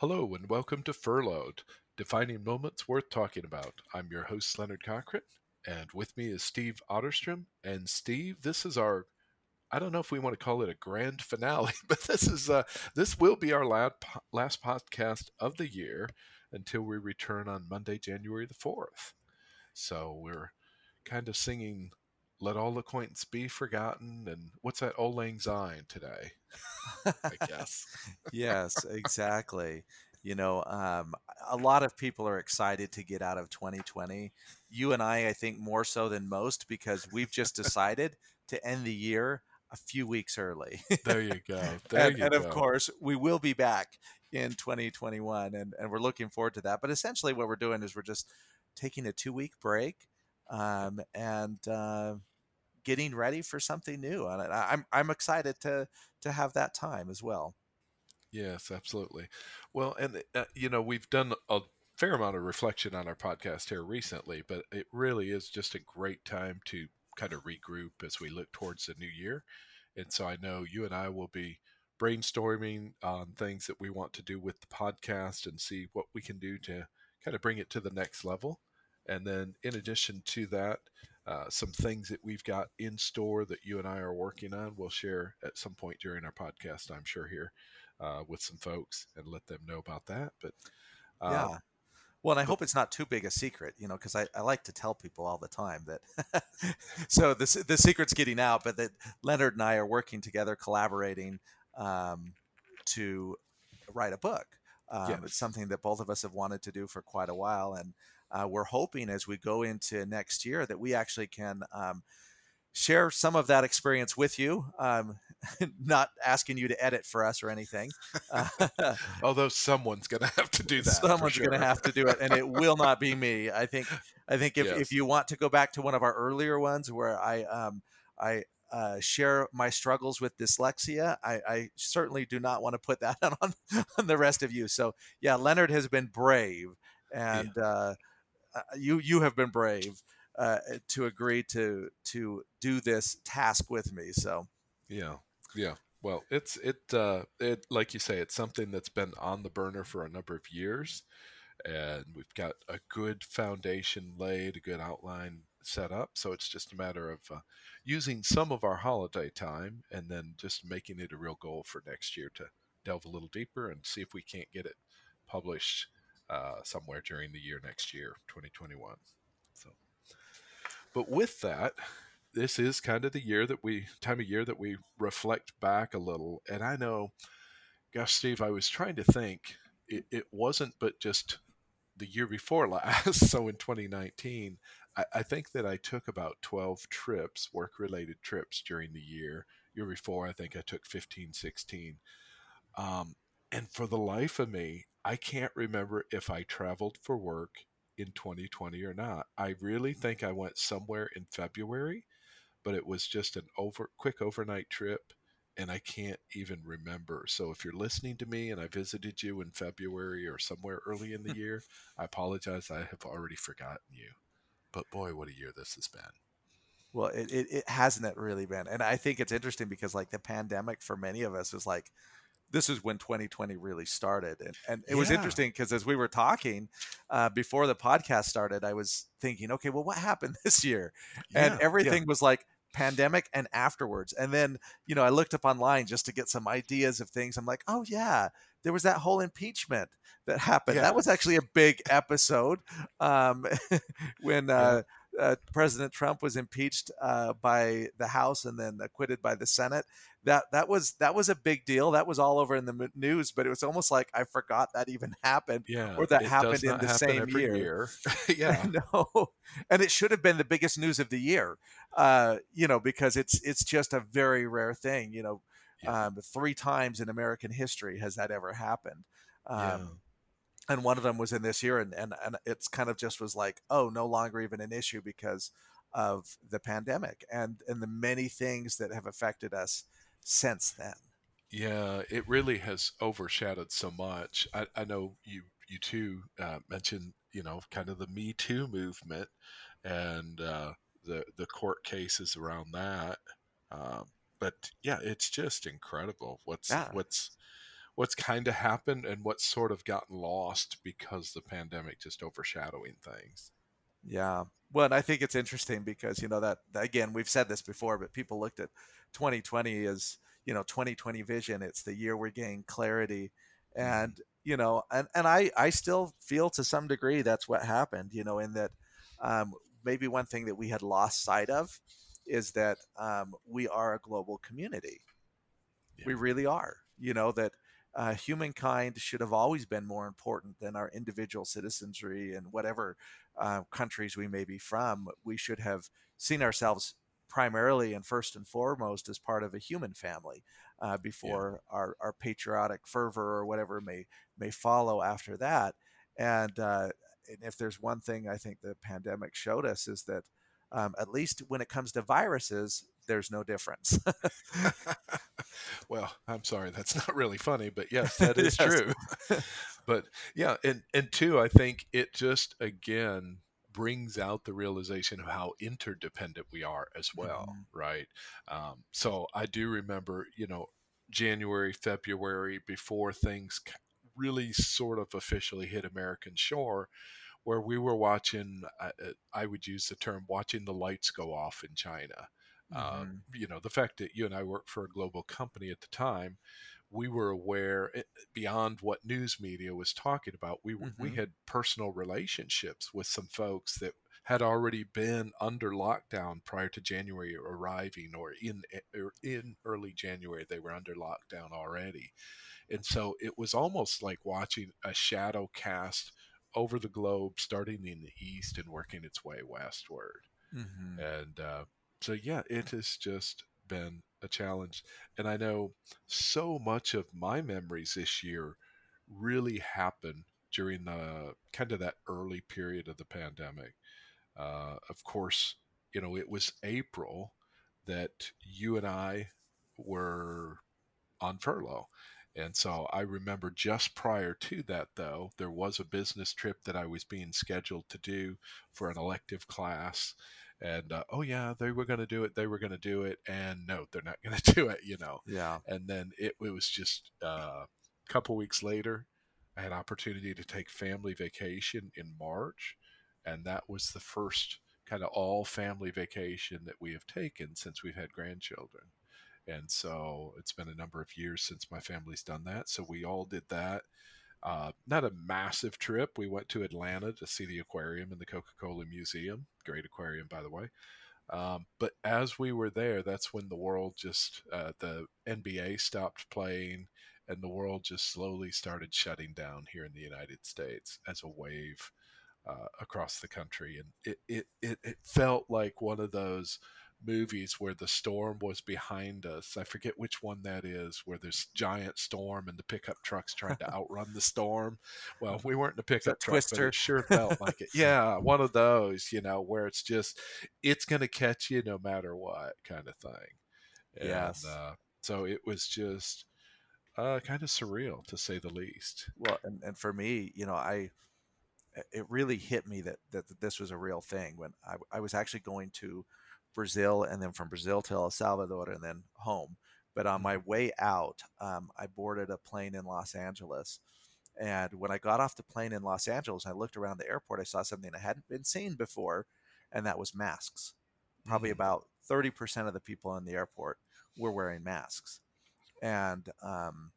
Hello and welcome to Furloughed, defining moments worth talking about. I'm your host, Leonard Cochran, and with me is Steve Otterstrom. And Steve, this is our I don't know if we want to call it a grand finale, but this is uh, this will be our last, podcast of the year until we return on Monday, January the fourth. So we're kind of singing "Let All Acquaintance Be Forgotten" and what's that "Auld Lang Syne" today? I guess. yes, exactly. You know, um, a lot of people are excited to get out of 2020. You and I, I think, more so than most because we've just decided to end the year a few weeks early. there you go. There and, you and go. of course, we will be back in 2021, and, and we're looking forward to that. But essentially, what we're doing is we're just taking a two week break um, and uh, getting ready for something new. And I, I'm I'm excited to to have that time as well. Yes, absolutely. Well, and uh, you know, we've done a fair amount of reflection on our podcast here recently, but it really is just a great time to kind of regroup as we look towards the new year. And so I know you and I will be brainstorming on things that we want to do with the podcast and see what we can do to kind of bring it to the next level. And then, in addition to that, uh, some things that we've got in store that you and I are working on, we'll share at some point during our podcast, I'm sure, here uh, with some folks and let them know about that. But uh, yeah. Well, and I hope it's not too big a secret, you know, because I, I like to tell people all the time that. so the the secret's getting out, but that Leonard and I are working together, collaborating um, to write a book. Um, yes. It's something that both of us have wanted to do for quite a while, and uh, we're hoping as we go into next year that we actually can um, share some of that experience with you. Um, not asking you to edit for us or anything. Although someone's going to have to do that. Someone's sure. going to have to do it, and it will not be me. I think. I think if, yes. if you want to go back to one of our earlier ones where I um, I uh, share my struggles with dyslexia, I, I, certainly do not want to put that on, on the rest of you. So yeah, Leonard has been brave, and yeah. uh, uh you you have been brave uh, to agree to to do this task with me. So, yeah, yeah. Well, it's it uh, it like you say, it's something that's been on the burner for a number of years, and we've got a good foundation laid, a good outline set up. So it's just a matter of uh, using some of our holiday time and then just making it a real goal for next year to delve a little deeper and see if we can't get it published uh, somewhere during the year next year, 2021. So. But with that, this is kind of the year that we time of year that we reflect back a little. And I know, gosh, Steve, I was trying to think. It, it wasn't but just the year before last. So in 2019, I, I think that I took about 12 trips, work related trips during the year. Year before, I think I took 15, 16. Um, and for the life of me, I can't remember if I traveled for work in 2020 or not. I really mm-hmm. think I went somewhere in February, but it was just an over quick overnight trip and I can't even remember. So if you're listening to me and I visited you in February or somewhere early in the year, I apologize. I have already forgotten you. But boy, what a year this has been. Well, it, it, it hasn't it really been. And I think it's interesting because like the pandemic for many of us was like this is when 2020 really started and, and it yeah. was interesting because as we were talking uh, before the podcast started i was thinking okay well what happened this year and everything yeah. was like pandemic and afterwards and then you know i looked up online just to get some ideas of things i'm like oh yeah there was that whole impeachment that happened that was actually a big episode um, when uh, uh, President Trump was impeached uh, by the House and then acquitted by the Senate. That that was that was a big deal. That was all over in the news, but it was almost like I forgot that even happened, yeah, or that happened in the same year. year. yeah, no, and it should have been the biggest news of the year. Uh, you know, because it's it's just a very rare thing. You know, yeah. um, three times in American history has that ever happened. Um, yeah and one of them was in this year and, and and it's kind of just was like oh no longer even an issue because of the pandemic and and the many things that have affected us since then yeah it really has overshadowed so much i, I know you you too uh, mentioned you know kind of the me too movement and uh, the the court cases around that um, but yeah it's just incredible what's yeah. what's what's kind of happened and what's sort of gotten lost because the pandemic just overshadowing things. Yeah. Well, and I think it's interesting because, you know, that again, we've said this before, but people looked at 2020 as, you know, 2020 vision. It's the year we gain clarity. And, mm-hmm. you know, and, and I, I still feel to some degree that's what happened, you know, in that um, maybe one thing that we had lost sight of is that um, we are a global community. Yeah. We really are. You know, that uh, humankind should have always been more important than our individual citizenry and whatever uh, countries we may be from. We should have seen ourselves primarily and first and foremost as part of a human family uh, before yeah. our, our patriotic fervor or whatever may may follow after that. And, uh, and if there's one thing I think the pandemic showed us is that um, at least when it comes to viruses, there's no difference. well, I'm sorry, that's not really funny, but yes, that is true. but yeah, and and two, I think it just again brings out the realization of how interdependent we are as well, mm-hmm. right? Um, so I do remember, you know, January, February, before things really sort of officially hit American shore, where we were watching, uh, I would use the term watching the lights go off in China. Mm-hmm. Uh, you know, the fact that you and I worked for a global company at the time, we were aware eh, beyond what news media was talking about. We mm-hmm. we had personal relationships with some folks that had already been under lockdown prior to January arriving, or in or er, in early January they were under lockdown already, and so it was almost like watching a shadow cast over the globe, starting in the east and working its way westward. Mm-hmm. And uh, so, yeah, it has just been a challenge. And I know so much of my memories this year really happened during the kind of that early period of the pandemic. Uh, of course, you know, it was April that you and I were on furlough. And so I remember just prior to that, though, there was a business trip that I was being scheduled to do for an elective class and uh, oh yeah they were going to do it they were going to do it and no they're not going to do it you know? Yeah. And then it, it was just uh, a couple weeks later i had opportunity to take family vacation in march and that was the first kind of all family vacation that we have taken since we've had grandchildren. And so it's been a number of years since my family's done that so we all did that uh, not a massive trip. We went to Atlanta to see the aquarium and the Coca Cola Museum. Great aquarium, by the way. Um, but as we were there, that's when the world just, uh, the NBA stopped playing and the world just slowly started shutting down here in the United States as a wave uh, across the country. And it, it, it, it felt like one of those movies where the storm was behind us. I forget which one that is, where there's giant storm and the pickup truck's trying to outrun the storm. Well, we weren't in a pickup truck, Twister. but it sure felt like it. Yeah, one of those, you know, where it's just it's going to catch you no matter what kind of thing. And, yes. Uh, so it was just uh, kind of surreal to say the least. Well, and, and for me, you know, I it really hit me that, that this was a real thing when I, I was actually going to Brazil, and then from Brazil to El Salvador, and then home. But on my mm-hmm. way out, um, I boarded a plane in Los Angeles. And when I got off the plane in Los Angeles, I looked around the airport, I saw something I hadn't been seen before, and that was masks. Probably mm-hmm. about 30% of the people in the airport were wearing masks. And um,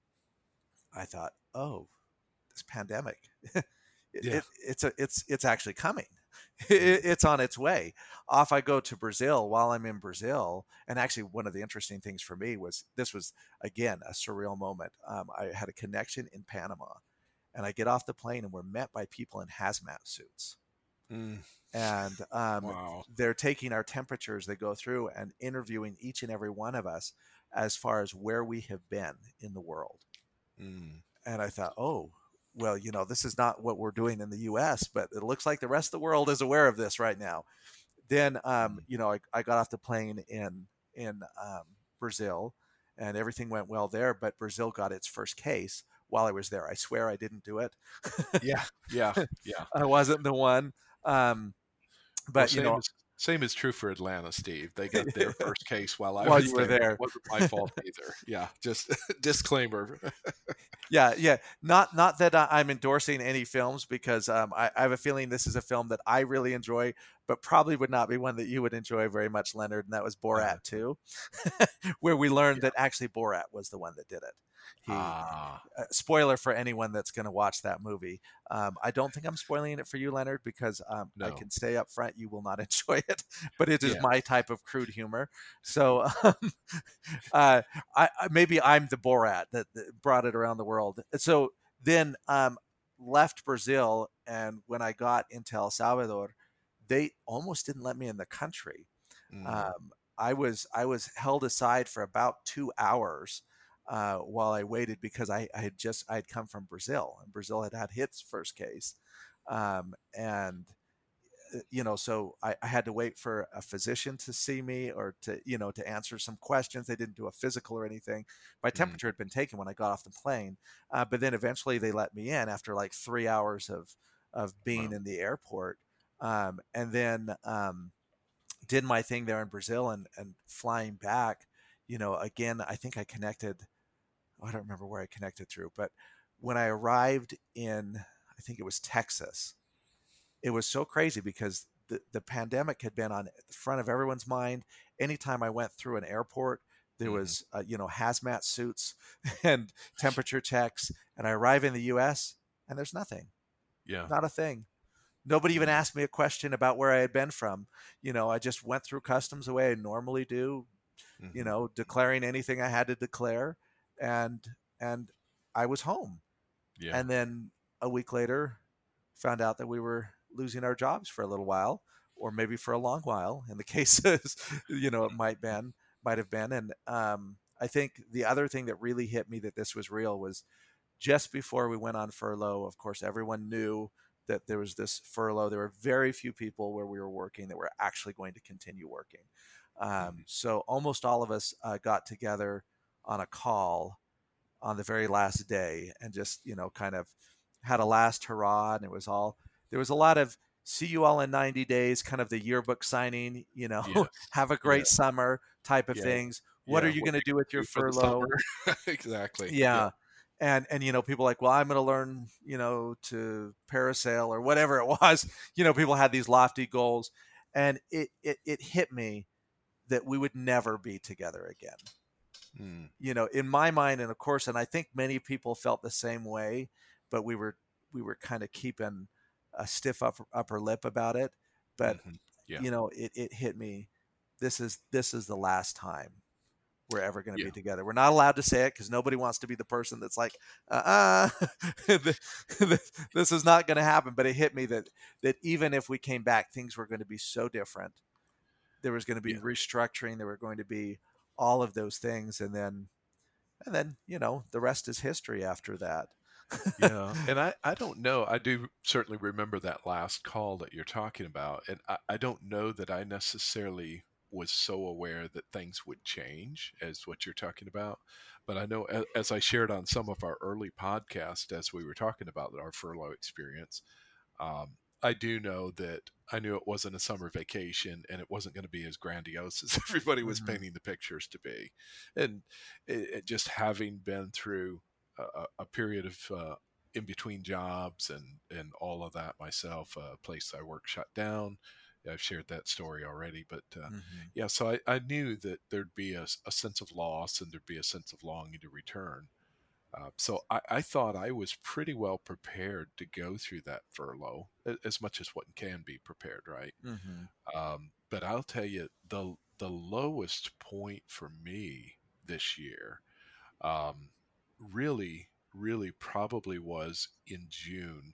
I thought, oh, this pandemic, it, yeah. it, it's, a, it's, it's actually coming. it's on its way. Off I go to Brazil while I'm in Brazil. And actually, one of the interesting things for me was this was, again, a surreal moment. Um, I had a connection in Panama, and I get off the plane, and we're met by people in hazmat suits. Mm. And um, wow. they're taking our temperatures, they go through and interviewing each and every one of us as far as where we have been in the world. Mm. And I thought, oh, well, you know, this is not what we're doing in the U.S., but it looks like the rest of the world is aware of this right now. Then, um, mm-hmm. you know, I, I, got off the plane in in um, Brazil, and everything went well there. But Brazil got its first case while I was there. I swear I didn't do it. yeah, yeah, yeah. I wasn't the one. Um, but well, you know, as, Same is true for Atlanta, Steve. They got their first case while I While was you were there. there. It wasn't my fault either. Yeah, just disclaimer. yeah, yeah. Not not that I'm endorsing any films because um, I, I have a feeling this is a film that I really enjoy, but probably would not be one that you would enjoy very much, Leonard. And that was Borat 2, where we learned that actually Borat was the one that did it. He, ah, uh, spoiler for anyone that's going to watch that movie. Um, I don't think I'm spoiling it for you, Leonard, because um, I can say up front you will not enjoy it. But it is Yeah. my type of crude humor. So um, uh, I, I maybe I'm the Borat that, that brought it around the world. So then um, left Brazil, and when I got into El Salvador, they almost didn't let me in the country mm, um, I was I was held aside for about two hours uh, while I waited because I, I had just I had come from Brazil and Brazil had had its first case, um, and uh, you know so I, I had to wait for a physician to see me or to you know to answer some questions. They didn't do a physical or anything. My Mm. temperature had been taken when I got off the plane, uh, but then eventually they let me in after like three hours of of being Wow. in the airport, um, and then. Um, did my thing there in Brazil and and flying back, you know, again, I think I connected. I don't remember where I connected through, but when I arrived in, I think it was Texas, it was so crazy because the, the pandemic had been on the front of everyone's mind. Anytime I went through an airport, there Mhm. was, uh, you know, hazmat suits and temperature checks. And I arrive in the US and there's nothing yeah, not a thing. Nobody even asked me a question about where I had been from. You know, I just went through customs the way I normally do, you mhm, know, declaring anything I had to declare and and I was home. yeah, And then a week later found out that we were losing our jobs for a little while or maybe for a long while in the cases, you know, it might been might have been and um I think the other thing that really hit me that this was real was just before we went on furlough, of course, everyone knew that there was this furlough. There were very few people where we were working that were actually going to continue working. Um, Mhm. so almost all of us uh, got together on a call on the very last day and just, you know, kind of had a last hurrah. And it was all, there was a lot of see you all in 90 days, kind of the yearbook signing, you know, Yes. have a great Yeah. summer type of Yeah. things. What are you going to do with your furlough? exactly. yeah and and you know people like well i'm going to learn you know to parasail or whatever it was you know people had these lofty goals and it it, it hit me that we would never be together again Mm, you know in my mind and of course and i think many people felt the same way but we were we were kind of keeping a stiff upper, upper lip about it but mhm, Yeah. you know it, it hit me this is this is the last time we're ever going to Yeah. be together we're not allowed to say it because nobody wants to be the person that's like uh-uh this is not going to happen but it hit me that that even if we came back things were going to be so different there was going to be Yeah. restructuring there were going to be all of those things and then and then you know the rest is history after that. Yeah and I, I don't know i do certainly remember that last call that you're talking about and I, I don't know that i necessarily was so aware that things would change as what you're talking about but i know as, as i shared on some of our early podcasts as we were talking about our furlough experience um, i do know that i knew it wasn't a summer vacation and it wasn't going to be as grandiose as everybody was Mhm. painting the pictures to be and it, it just having been through a, a- a period of uh, in between jobs and and all of that myself. A place I work shut down. I've shared that story already, but uh, Mhm. yeah, so I, I knew that there'd be a sense of loss and there'd be a sense of longing to return. Uh, so I, I thought I was pretty well prepared to go through that furlough, as much as one can be prepared, right? Mhm. Um, but I'll tell you the the lowest point for me this year, um, really, really probably was in June.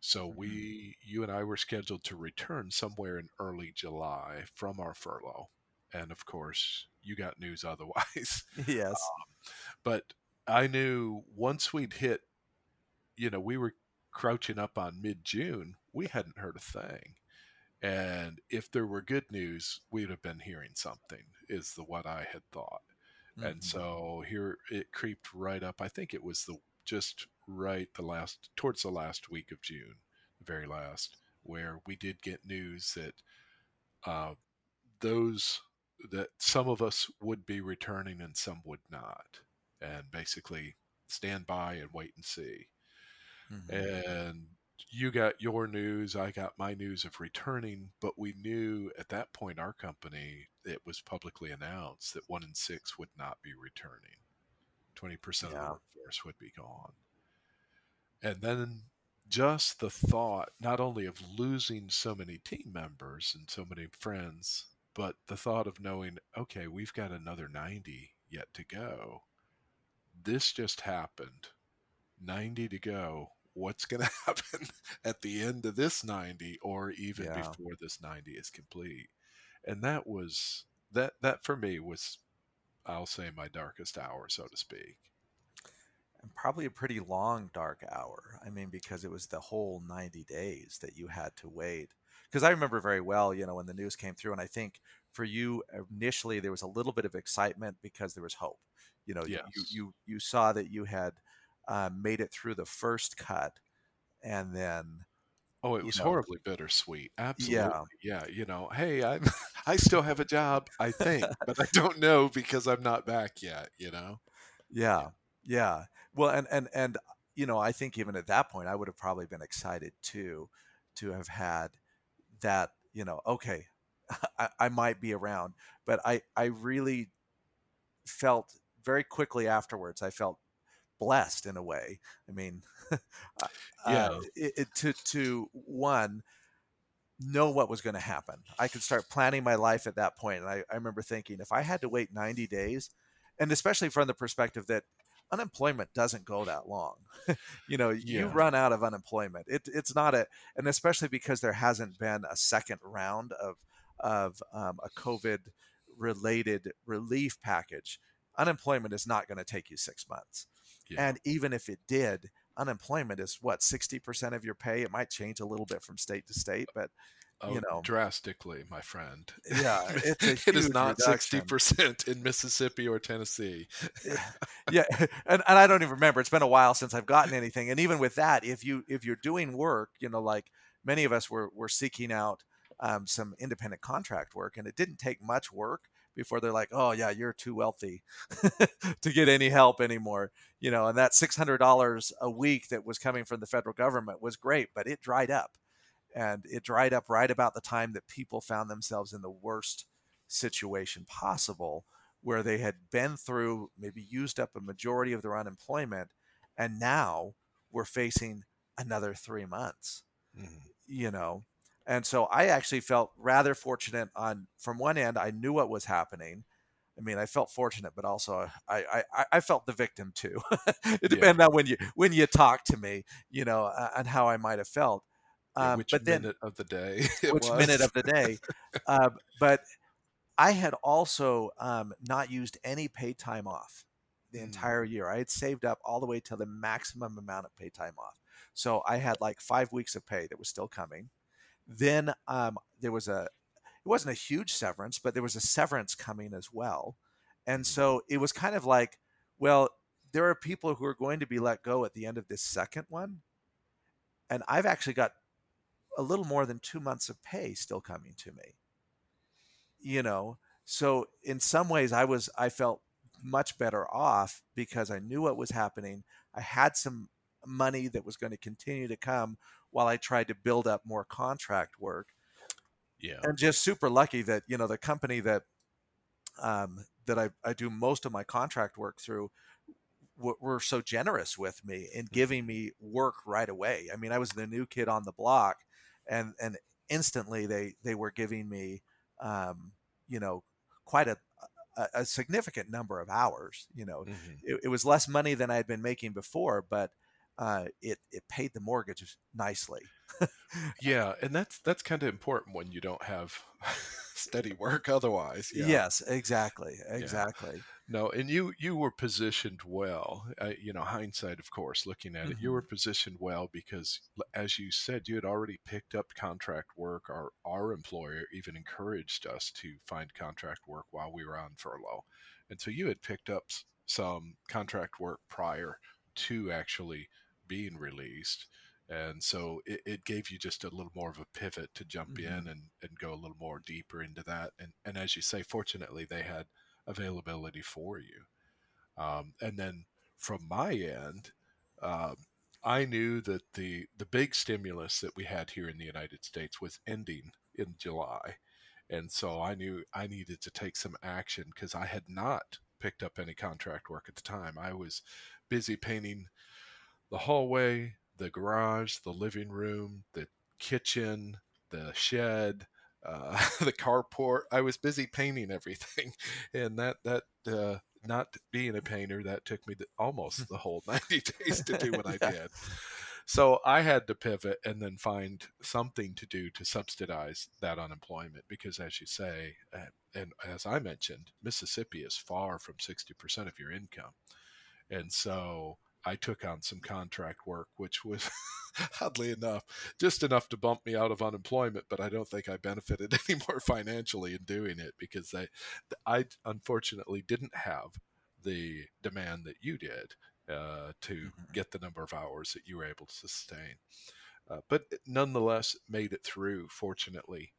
So Mhm. we, you and I, were scheduled to return somewhere in early July from our furlough, and of course, you got news otherwise. yes But I knew once we'd hit, you know, we were crouching up on mid June, we hadn't heard a thing. And if there were good news, we'd have been hearing something, is the what I had thought. And Mhm. so here it creeped right up. I think it was the just right the last towards the last week of June, the very last, where we did get news that uh, those that some of us would be returning and some would not, and basically stand by and wait and see. Mm-hmm. And you got your news, I got my news of returning, but we knew at that point our company it was publicly announced that one in six would not be returning. Twenty percent yeah. of the workforce would be gone. And then just the thought not only of losing so many team members and so many friends, but the thought of knowing, okay, we've got another 90 yet to go. This just happened. 90 to go. What's going to happen at the end of this 90 or even yeah. before this 90 is complete? And that was that that for me was I'll say my darkest hour, so to speak and probably a pretty long dark hour. I mean, because it was the whole 90 days that you had to wait. Because I remember very well, you know, when the news came through, and I think for you initially there was a little bit of excitement because there was hope. You know, yes. you, you you saw that you had uh, made it through the first cut, and then Oh, it was know, horribly bittersweet. Absolutely. Yeah. yeah. You know, hey, I'm I still have a job, I think, but I don't know because I'm not back yet, you know? Yeah. Yeah. Well, and and and you know, I think even at that point, I would have probably been excited too, to have had that. You know, okay, I, I might be around, but I I really felt very quickly afterwards. I felt blessed in a way. I mean, yeah, uh, it, it, to to one know what was going to happen. I could start planning my life at that point. And I, I remember thinking if I had to wait 90 days, and especially from the perspective that unemployment doesn't go that long. you know, yeah. you run out of unemployment. It, it's not a, and especially because there hasn't been a second round of of um, a COVID related relief package. Unemployment is not going to take you six months, yeah. and even if it did, unemployment is what 60% of your pay it might change a little bit from state to state but Oh, you know, drastically, my friend. Yeah, it's it is not sixty percent in Mississippi or Tennessee. yeah, and, and I don't even remember. It's been a while since I've gotten anything. And even with that, if you if you're doing work, you know, like many of us were were seeking out um, some independent contract work, and it didn't take much work before they're like, "Oh yeah, you're too wealthy to get any help anymore." You know, and that six hundred dollars a week that was coming from the federal government was great, but it dried up and it dried up right about the time that people found themselves in the worst situation possible where they had been through maybe used up a majority of their unemployment and now we're facing another three months mm-hmm. you know and so i actually felt rather fortunate on from one end i knew what was happening I mean, I felt fortunate, but also I I, I felt the victim too. it depends yeah. on when you when you talk to me, you know, uh, and how I might have felt. Um, which but then, minute of the day? which was. minute of the day? uh, but I had also um, not used any paid time off the mm. entire year. I had saved up all the way to the maximum amount of paid time off. So I had like five weeks of pay that was still coming. Then um, there was a, it wasn't a huge severance, but there was a severance coming as well. And mm. so it was kind of like, well, there are people who are going to be let go at the end of this second one. And I've actually got a little more than two months of pay still coming to me. You know, so in some ways, I was I felt much better off because I knew what was happening. I had some money that was going to continue to come while I tried to build up more contract work. Yeah, and just super lucky that you know the company that um, that I, I do most of my contract work through were so generous with me in mm-hmm. giving me work right away. I mean, I was the new kid on the block, and and instantly they they were giving me um, you know quite a, a, a significant number of hours you know mm-hmm. it, it, was less money than i had been making before but uh, it it paid the mortgage nicely yeah and that's that's kind of important when you don't have steady work otherwise yeah. yes exactly exactly yeah. No, and you you were positioned well. Uh, you know, hindsight, of course, looking at mm-hmm. it, you were mm-hmm. positioned well because, as you said, you had already picked up contract work. Our our employer even encouraged us to find contract work while we were on furlough, and so you had picked up some contract work prior to actually being released, and so it, it gave you just a little more of a pivot to jump Mhm. in and, and go a little more deeper into that and and as you say fortunately they had availability for you um, and then from my end um, i knew that the the big stimulus that we had here in the united states was ending in july and so i knew i needed to take some action because i had not picked up any contract work at the time i was busy painting the hallway, the garage, the living room, the kitchen, the shed, uh, the carport. I was busy painting everything, and that that uh, not being a painter that took me the, almost the whole ninety days to do what I Yeah. did. So I had to pivot and then find something to do to subsidize that unemployment because, as you say, and as I mentioned, Mississippi is far from sixty percent of your income. And so I took on some contract work, which was oddly enough just enough to bump me out of unemployment. But I don't think I benefited any more financially in doing it because I, I unfortunately didn't have the demand that you did uh, to Mhm. get the number of hours that you were able to sustain. Uh, but nonetheless, made it through, fortunately,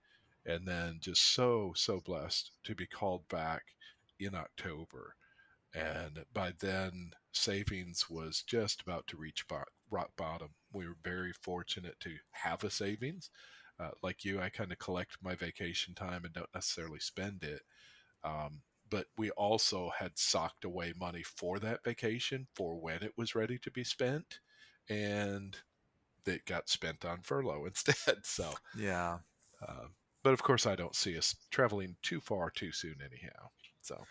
and then just so so blessed to be called back in October and by then savings was just about to reach rock bottom. We were very fortunate to have a savings. Uh, like you i kind of collect my vacation time and don't necessarily spend it um, but we also had socked away money for that vacation for when it was ready to be spent and it got spent on furlough instead so Yeah. uh, but of course i don't see us traveling too far too soon anyhow so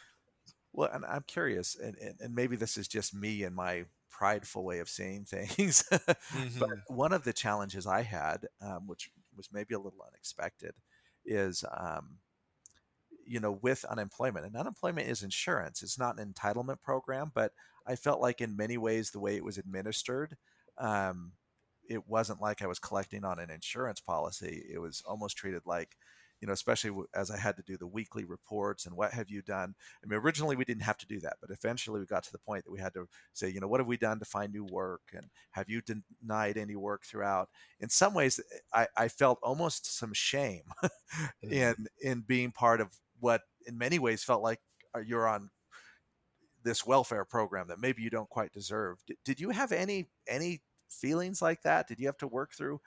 Well, and I'm curious, and, and, and maybe this is just me and my prideful way of seeing things, but Mhm. one of the challenges I had, um, which was maybe a little unexpected, is um, you know with unemployment, and unemployment is insurance. It's not an entitlement program, but I felt like in many ways the way it was administered. Um, it wasn't like I was collecting on an insurance policy. It was almost treated like, you know, especially as I had to do the weekly reports and what have you done. I mean, originally we didn't have to do that, but eventually we got to the point that we had to say, you know, what have we done to find new work and have you denied any work throughout? In some ways, I, I felt almost some shame Mhm. in in being part of what, in many ways, felt like uh, you're on this welfare program that maybe you don't quite deserve. Did, did you have any any feelings like that? Did you have to work through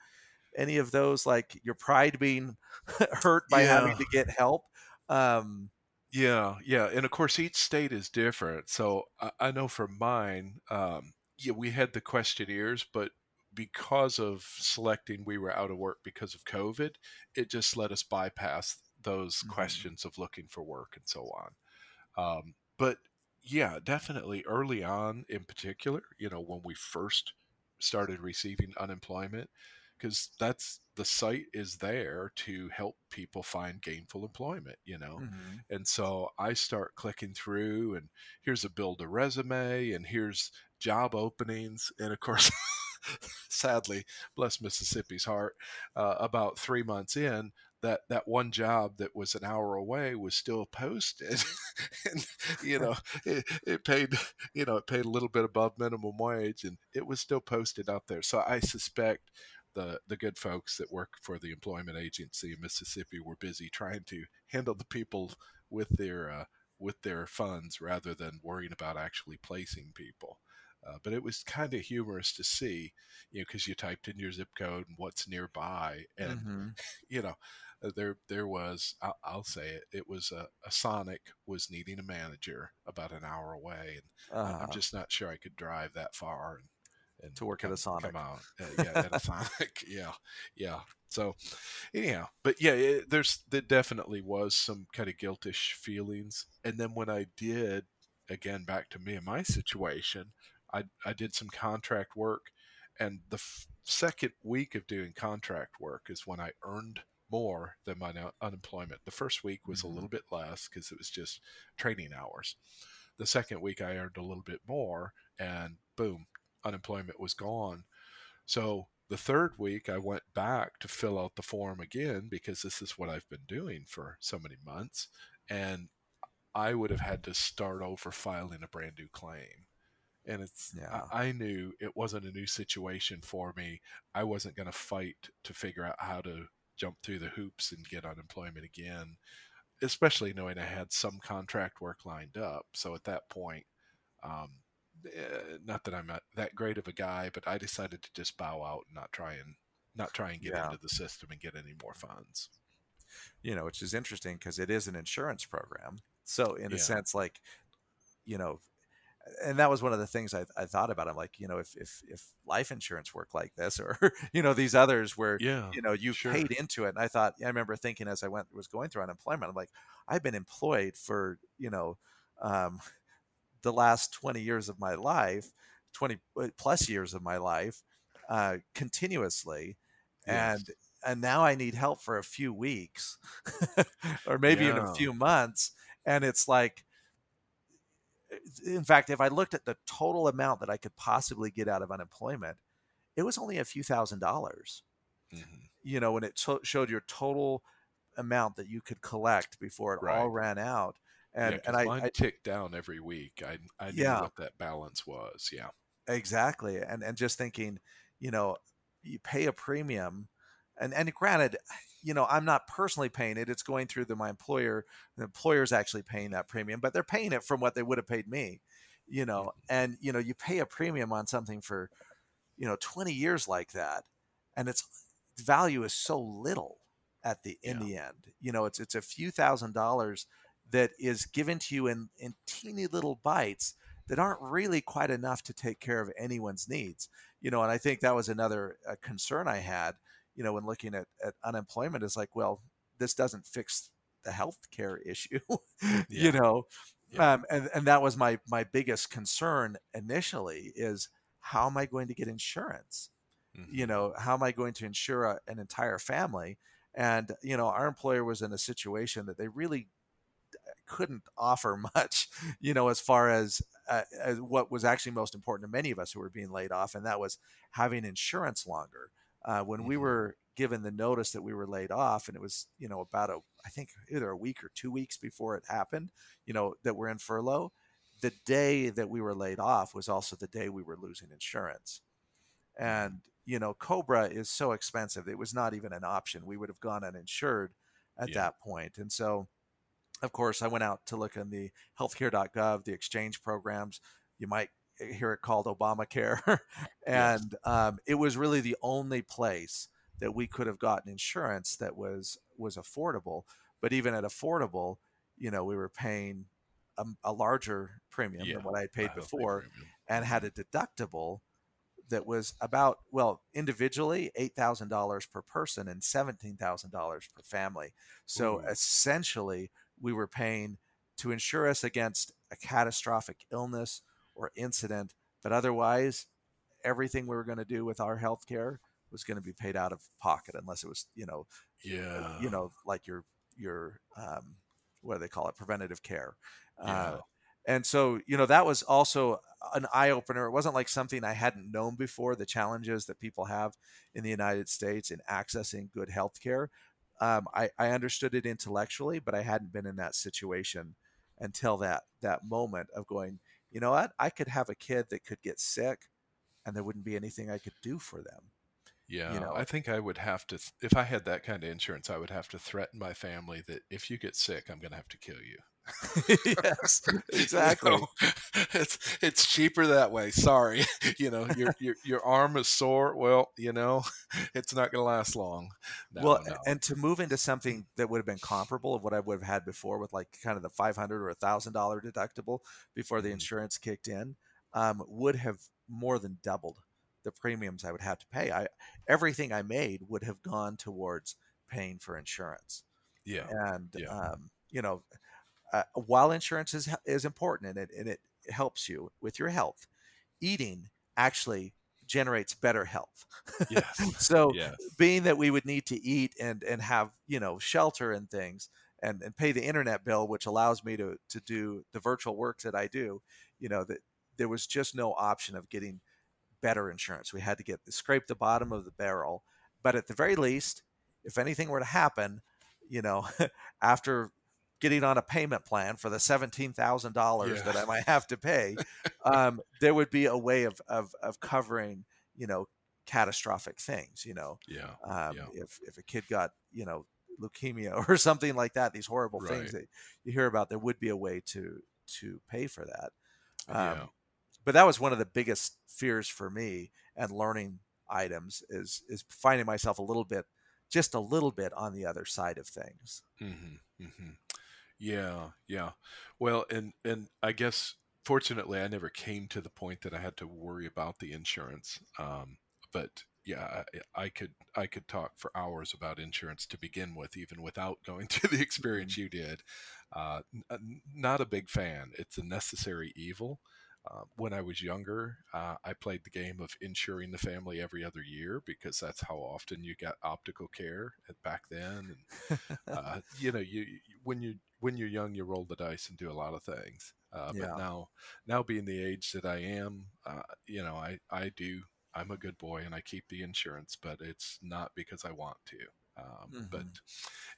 any of those, like your pride being hurt by having to get help? Um, Yeah, yeah, and of course each state is different. So I, I know for mine, um, yeah, we had the questionnaires, but because of selecting, we were out of work because of COVID. It just let us bypass those Mhm. questions of looking for work and so on. Um, but yeah, definitely early on, in particular, you know, when we first started receiving unemployment, because that's the site is there to help people find gainful employment, you know. mhm. And so I start clicking through, and here's a build a resume, and here's job openings. And of course, sadly, bless Mississippi's heart, uh, about three months in, that, that one job that was an hour away was still posted. and, you know, it, it paid, you know, it paid a little bit above minimum wage, and it was still posted out there. So I suspect the the good folks that work for the employment agency in Mississippi were busy trying to handle the people with their uh, with their funds rather than worrying about actually placing people. Uh, but it was kind of humorous to see, you know, because you typed in your zip code and what's nearby, and Mhm. you know, uh, there there was I'll, I'll say it, it was a, a Sonic was needing a manager about an hour away, and I- I'm Uh, just not sure I could drive that far and and To work at a come, Sonic. come out. Uh, yeah, at. Yeah, yeah. So anyhow, but yeah, it, there's there definitely was some kind of guiltish feelings, and then when I did, again back to me and my situation, I I did some contract work, and the f- second week of doing contract work is when I earned more than my un- unemployment. The first week was Mhm. a little bit less because it was just training hours. The second week I earned a little bit more, and boom, unemployment was gone. So the third week, I went back to fill out the form again because this is what I've been doing for so many months. And I would have had to start over filing a brand new claim. and it's Yeah. I, I knew it wasn't a new situation for me. I wasn't going to fight to figure out how to jump through the hoops and get unemployment again, especially knowing I had some contract work lined up. So at that point, um, eh, not that I'm not that great of a guy, but I decided to just bow out and not try and not try and get Yeah. into the system and get any more funds. you know, which is interesting because it is an insurance program. So in Yeah. a sense, like, you know, and that was one of the things I, I thought about. I'm like, you know, if, if, if life insurance worked like this, or, you know, these others where, Yeah, you know, you sure. paid into it. And I thought, I remember thinking as I went, was going through unemployment, I'm like, I've been employed for, you know, um, the last 20 years of my life, 20 uh, plus years of my life, uh, continuously. Yes. And, and now I need help for a few weeks or maybe in a few months. And it's like, in fact, if I looked at the total amount that I could possibly get out of unemployment, it was only a few thousand dollars. Mhm. You know, when it to- showed your total amount that you could collect before it all ran out. And yeah, and I, I ticked down every week. I I knew Yeah. what that balance was. Yeah. exactly, and and just thinking, you know, you pay a premium, and and granted, you know, I'm not personally paying it; it's going through the my employer. The employer's actually paying that premium, but they're paying it from what they would have paid me. You mm-hmm. know, and you know, you pay a premium on something for, you know, 20 years like that, and its value is so little at the in Yeah. the end. You know, it's it's a few thousand dollars that is given to you in in teeny little bites that aren't really quite enough to take care of anyone's needs. You know, and I think that was another uh, concern I had. You know, when looking at, at unemployment, is like, well, this doesn't fix the health care issue. Yeah. You know, Yeah. um, and and that was my my biggest concern initially is how am I going to get insurance? you Mhm. know how am i going to insure a, an entire family and you know our employer was in a situation that they really couldn't offer much you know as far as, uh, as what was actually most important to many of us who were being laid off and that was having insurance longer. Uh, when we Mhm. were given the notice that we were laid off and it was you know about a i think either a week or two weeks before it happened you know that we're in furlough the day that we were laid off was also the day we were losing insurance. And you know cobra is so expensive it was not even an option. We would have gone uninsured at Yeah. that point. And so of course i went out to look in the healthcare.gov the exchange programs. You might hear it called obamacare. And um, it was really the only place that we could have gotten insurance that was was affordable. But even at affordable you know we were paying a, a larger premium Yeah, than what i had paid before and had a deductible that was about well individually eight thousand dollars per person and seventeen thousand dollars per family. So Ooh. essentially, we were paying to insure us against a catastrophic illness or incident, but otherwise, everything we were going to do with our health care was going to be paid out of pocket unless it was you know Yeah. you know like your your um, what do they call it preventative care Yeah. uh, and so you know that was also an eye-opener it wasn't like something i hadn't known before the challenges that people have in the united states in accessing good health care um, I, I understood it intellectually but i hadn't been in that situation until that that moment of going you know what i could have a kid that could get sick and there wouldn't be anything i could do for them Yeah, you know. I think I would have to, if I had that kind of insurance, I would have to threaten my family that if you get sick, I'm going to have to kill you. yes You exactly know, it's it's cheaper that way. Sorry, you know your your your arm is sore. Well, you know, it's not going to last long. No, well, no. and to move into something that would have been comparable of what I would have had before, with like kind of the five hundred or a thousand dollar deductible before the Mhm. insurance kicked in, um, would have more than doubled the premiums I would have to pay. I everything I made would have gone towards paying for insurance, yeah, and Yeah. um, you know, uh, while insurance is is important and it and it helps you with your health, eating actually generates better health. yes, so yes, being that we would need to eat and and have you know shelter and things and and pay the internet bill which allows me to to do the virtual work that I do you know that there was just no option of getting better insurance we had to get scrape the bottom of the barrel but at the very least if anything were to happen you know after getting on a payment plan for the seventeen thousand Yeah. dollars that I might have to pay, um, there would be a way of, of of covering you know catastrophic things. You know, Yeah. um, Yeah. if if a kid got you know leukemia or something like that, these horrible things that you hear about, there would be a way to to pay for that. Yeah. Um, but that was one of the biggest fears for me and learning items is is finding myself a little bit just a little bit on the other side of things Mm-hmm, hmm Yeah, yeah. Well, and and I guess fortunately, I never came to the point that I had to worry about the insurance. Um, but yeah, I, I could I could talk for hours about insurance to begin with, even without going through the experience you did. Uh, n- n- not a big fan. It's a necessary evil. Uh, when I was younger, uh, I played the game of insuring the family every other year because that's how often you got optical care at- back then. And uh, you know, you you- when you when you're young, you roll the dice and do a lot of things. Uh, Yeah. but now, now being the age that I am, uh, you know, I I do. I'm a good boy and I keep the insurance, but it's not because I want to. Um, But Mhm.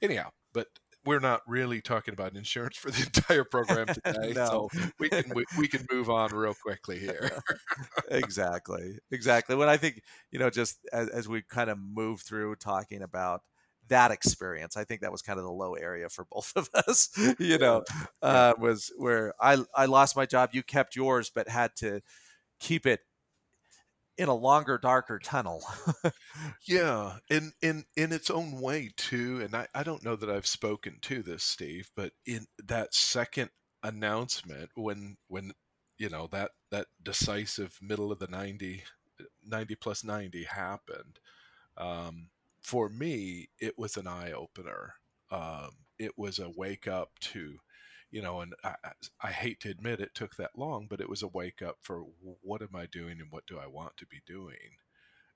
anyhow, but we're not really talking about insurance for the entire program today, No. so we can we, we can move on real quickly here. exactly exactly when i think you know just as, as we kind of move through talking about that experience i think that was kind of the low area for both of us you know uh, was where i i lost my job you kept yours but had to keep it in a longer darker tunnel Yeah, in in in its own way too. And I, I don't know that I've spoken to this, Steve, but in that second announcement when when you know that that decisive middle of the 90 90 plus 90 happened um, for me it was an eye opener um, it was a wake up to you know and I, I hate to admit it took that long but it was a wake up for what am i doing and what do i want to be doing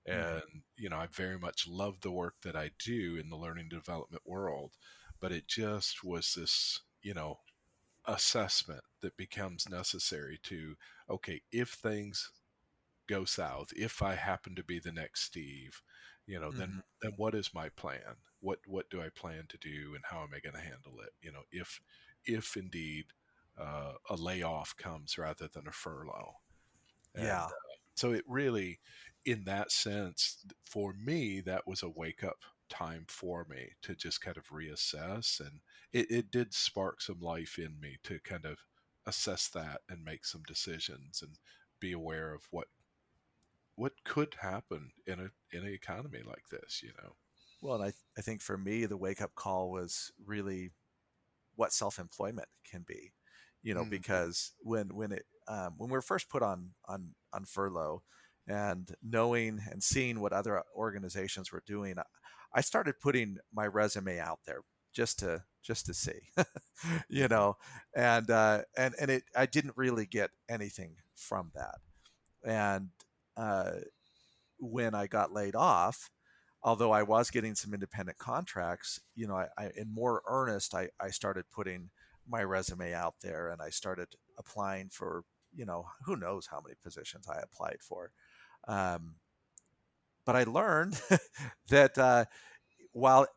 Mhm. and you know i very much love the work that i do in the learning development world but it just was this you know assessment that becomes necessary to okay if things go south if i happen to be the next steve you know then Mhm. then what is my plan? What what do i plan to do and how am i going to handle it? You know if if indeed uh, a layoff comes rather than a furlough. And yeah. uh, so it really in that sense for me that was a wake up time for me to just kind of reassess and it, it did spark some life in me to kind of assess that and make some decisions and be aware of what what could happen in a in an economy like this you know? Well and i i think for me the wake up call was really what self-employment can be you know Mhm. because when when it um, when we were first put on on on furlough and knowing and seeing what other organizations were doing I- i started putting my resume out there just to just to see you know? And uh and and it i didn't really get anything from that. And uh when i got laid off although I was getting some independent contracts, you know, I, I in more earnest, I, I started putting my resume out there and I started applying for, you know, who knows how many positions I applied for. Um, but I learned that uh, while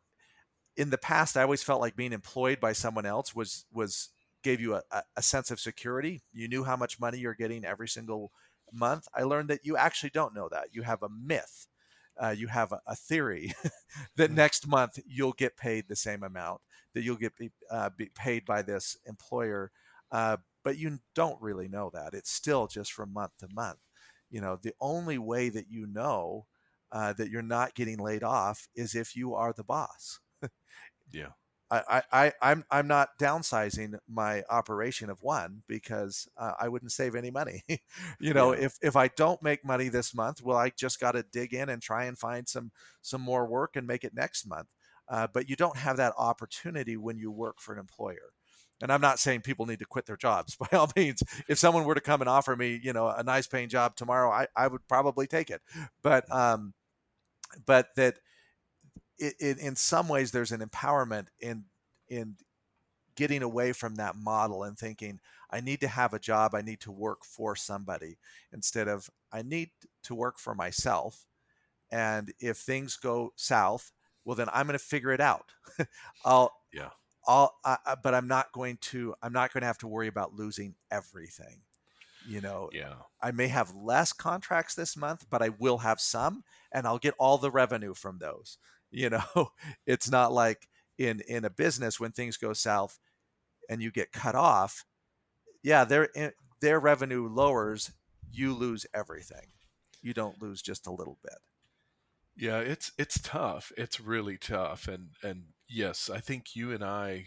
in the past I always felt like being employed by someone else was was gave you a, a- a sense of security. You knew how much money you're getting every single month. I learned that you actually don't know that. You have a myth. Uh, you have a, a theory that Mm. next month you'll get paid the same amount, that you'll get be, uh, be paid by this employer, uh, but you don't really know that. It's still just from month to month. You know, the only way that you know uh, that you're not getting laid off is if you are the boss. yeah I, I, I'm I'm not downsizing my operation of one because uh, I wouldn't save any money. you know, Yeah. if if I don't make money this month, well, I just got to dig in and try and find some some more work and make it next month. Uh, but you don't have that opportunity when you work for an employer. And I'm not saying people need to quit their jobs. By all means, if someone were to come and offer me, you know, a nice paying job tomorrow, I, I would probably take it. But um, but that it, it, in some ways there's an empowerment in in getting away from that model and thinking I need to have a job, I need to work for somebody instead of I need to work for myself. And if things go south, well then I'm going to figure it out. I'll Yeah. all, uh, but I'm not going to. I'm not going to have to worry about losing everything. You know, yeah. I may have less contracts this month, but I will have some, and I'll get all the revenue from those. You know, it's not like in in a business when things go south and you get cut off. Yeah, their eh, their revenue lowers, you lose everything. You don't lose just a little bit. Yeah, it's it's tough. It's really tough, and and yes, I think you and I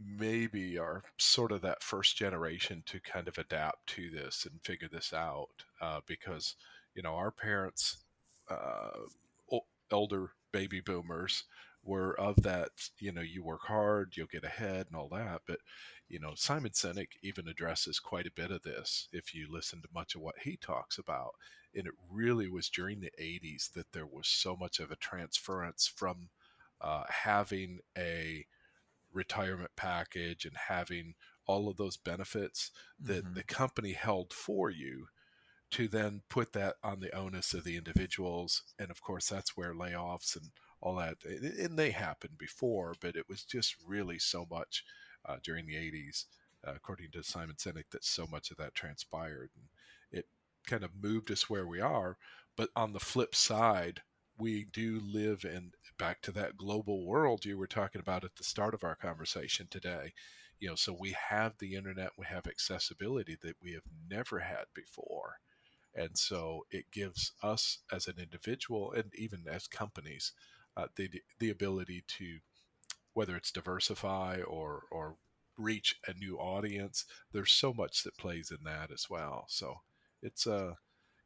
maybe are sort of that first generation to kind of adapt to this and figure this out uh, because you know our parents, uh, elder baby boomers, were of that. You know, you work hard, you'll get ahead, and all that, but you know, Simon Sinek even addresses quite a bit of this if you listen to much of what he talks about. And it really was during the 80s that there was so much of a transference from uh, having a retirement package and having all of those benefits that mm-hmm. the company held for you to then put that on the onus of the individuals. And of course, that's where layoffs and all that, and they happened before, but it was just really so much uh, during the 80s, uh, according to Simon Sinek, that so much of that transpired. And it kind of moved us where we are. But on the flip side, we do live in back to that global world you were talking about at the start of our conversation today. You know, so we have the internet, we have accessibility that we have never had before. And so it gives us as an individual and even as companies uh, the, the ability to whether it's diversify or or reach a new audience. There's so much that plays in that as well. So it's a uh,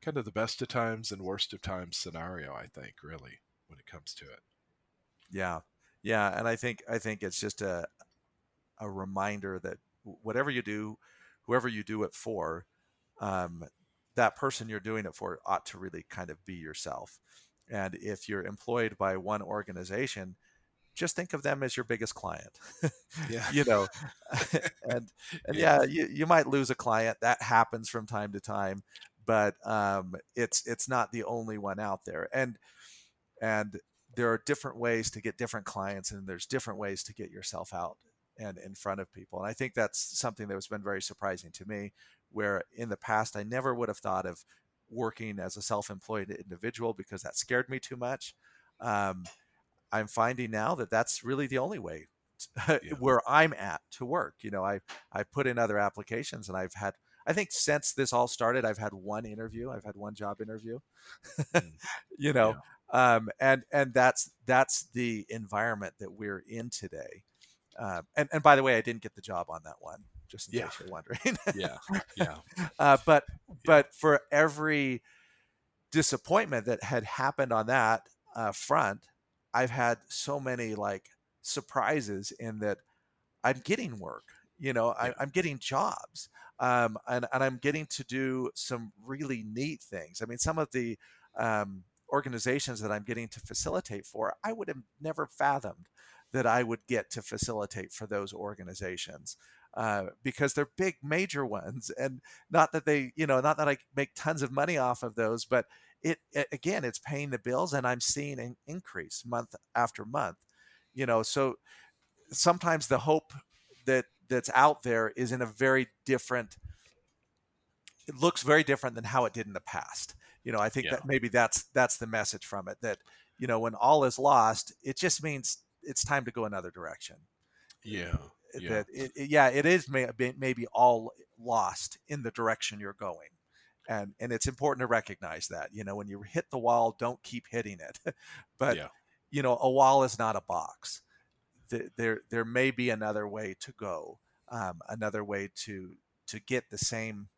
kind of the best of times and worst of times scenario, I think, really, when it comes to it. Yeah, yeah, and I think I think it's just a a reminder that whatever you do, whoever you do it for, um, that person you're doing it for ought to really kind of be yourself. And if you're employed by one organization, just think of them as your biggest client. Yeah. you know, and and yeah, you, you might lose a client. That happens from time to time, but um, it's it's not the only one out there. And and there are different ways to get different clients, and there's different ways to get yourself out and in front of people. And I think that's something that has been very surprising to me. Where in the past I never would have thought of working as a self-employed individual because that scared me too much. Um, I'm finding now that that's really the only way yeah. where I'm at to work. You know, I I put in other applications and I've had I think since this all started, I've had one interview. I've had one job interview. Mm. you know, yeah. um, and and that's that's the environment that we're in today. Uh, and and by the way, I didn't get the job on that one, just in yeah. case you're wondering. yeah, yeah. Uh, but but for every disappointment that had happened on that uh, front, I've had so many like surprises in that I'm getting work. You know, I, am getting jobs, um, and and I'm getting to do some really neat things. I mean, some of the um, organizations that I'm getting to facilitate for, I would have never fathomed that I would get to facilitate for those organizations. Uh, because they're big major ones and not that they you know not that i make tons of money off of those but it, it again it's paying the bills and i'm seeing an increase month after month you know so sometimes the hope that that's out there is in a very different it looks very different than how it did in the past you know i think yeah. that maybe that's that's the message from it that you know when all is lost it just means it's time to go another direction yeah yeah. that it, it, yeah it is may, maybe all lost in the direction you're going and and it's important to recognize that you know when you hit the wall don't keep hitting it but yeah. you know a wall is not a box there there may be another way to go um, another way to to get the same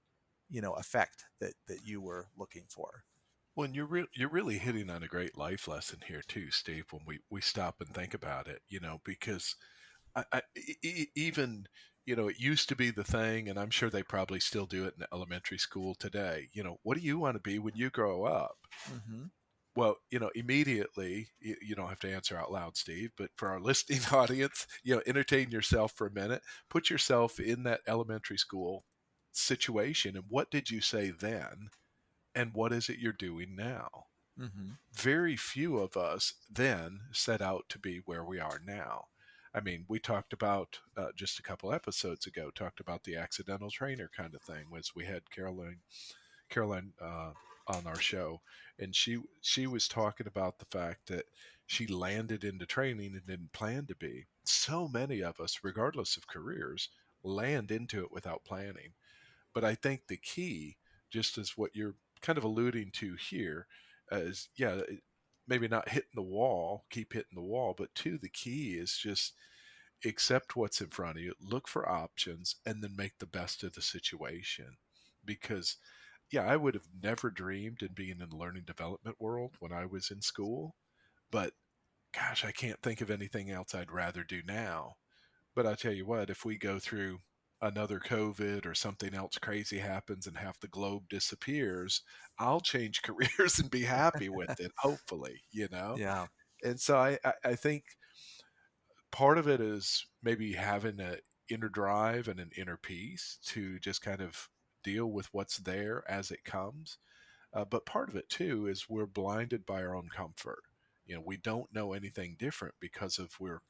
you know effect that that you were looking for well, and you're re- you're really hitting on a great life lesson here too, Steve. When we we stop and think about it, you know, because I, I, even you know, it used to be the thing, and I'm sure they probably still do it in elementary school today. You know, what do you want to be when you grow up? Mm-hmm. Well, you know, immediately, you, you, don't have to answer out loud, Steve, but for our listening audience, you know, entertain yourself for a minute. Put yourself in that elementary school situation. And what did you say then? And what is it you're doing now? Mm-hmm. Very few of us then set out to be where we are now. I mean, we talked about uh, just a couple episodes ago, talked about the accidental trainer kind of thing. Was we had Caroline, Caroline uh, on our show, and she she was talking about the fact that she landed into training and didn't plan to be. So many of us, regardless of careers, land into it without planning. But I think the key, just as what you're kind of alluding to here, is yeah, maybe not hitting the wall, keep hitting the wall, but two, the key is just accept what's in front of you, look for options, and then make the best of the situation. Because, yeah, I would have never dreamed in being in the learning development world when I was in school, but gosh, I can't think of anything else I'd rather do now. But I tell you what, if we go through another COVID or something else crazy happens and half the globe disappears, I'll change careers and be happy with it, hopefully, you know? Yeah. And so I, I think part of it is maybe having an inner drive and an inner peace to just kind of deal with what's there as it comes. Uh, but part of it too is we're blinded by our own comfort. You know, we don't know anything different because of we're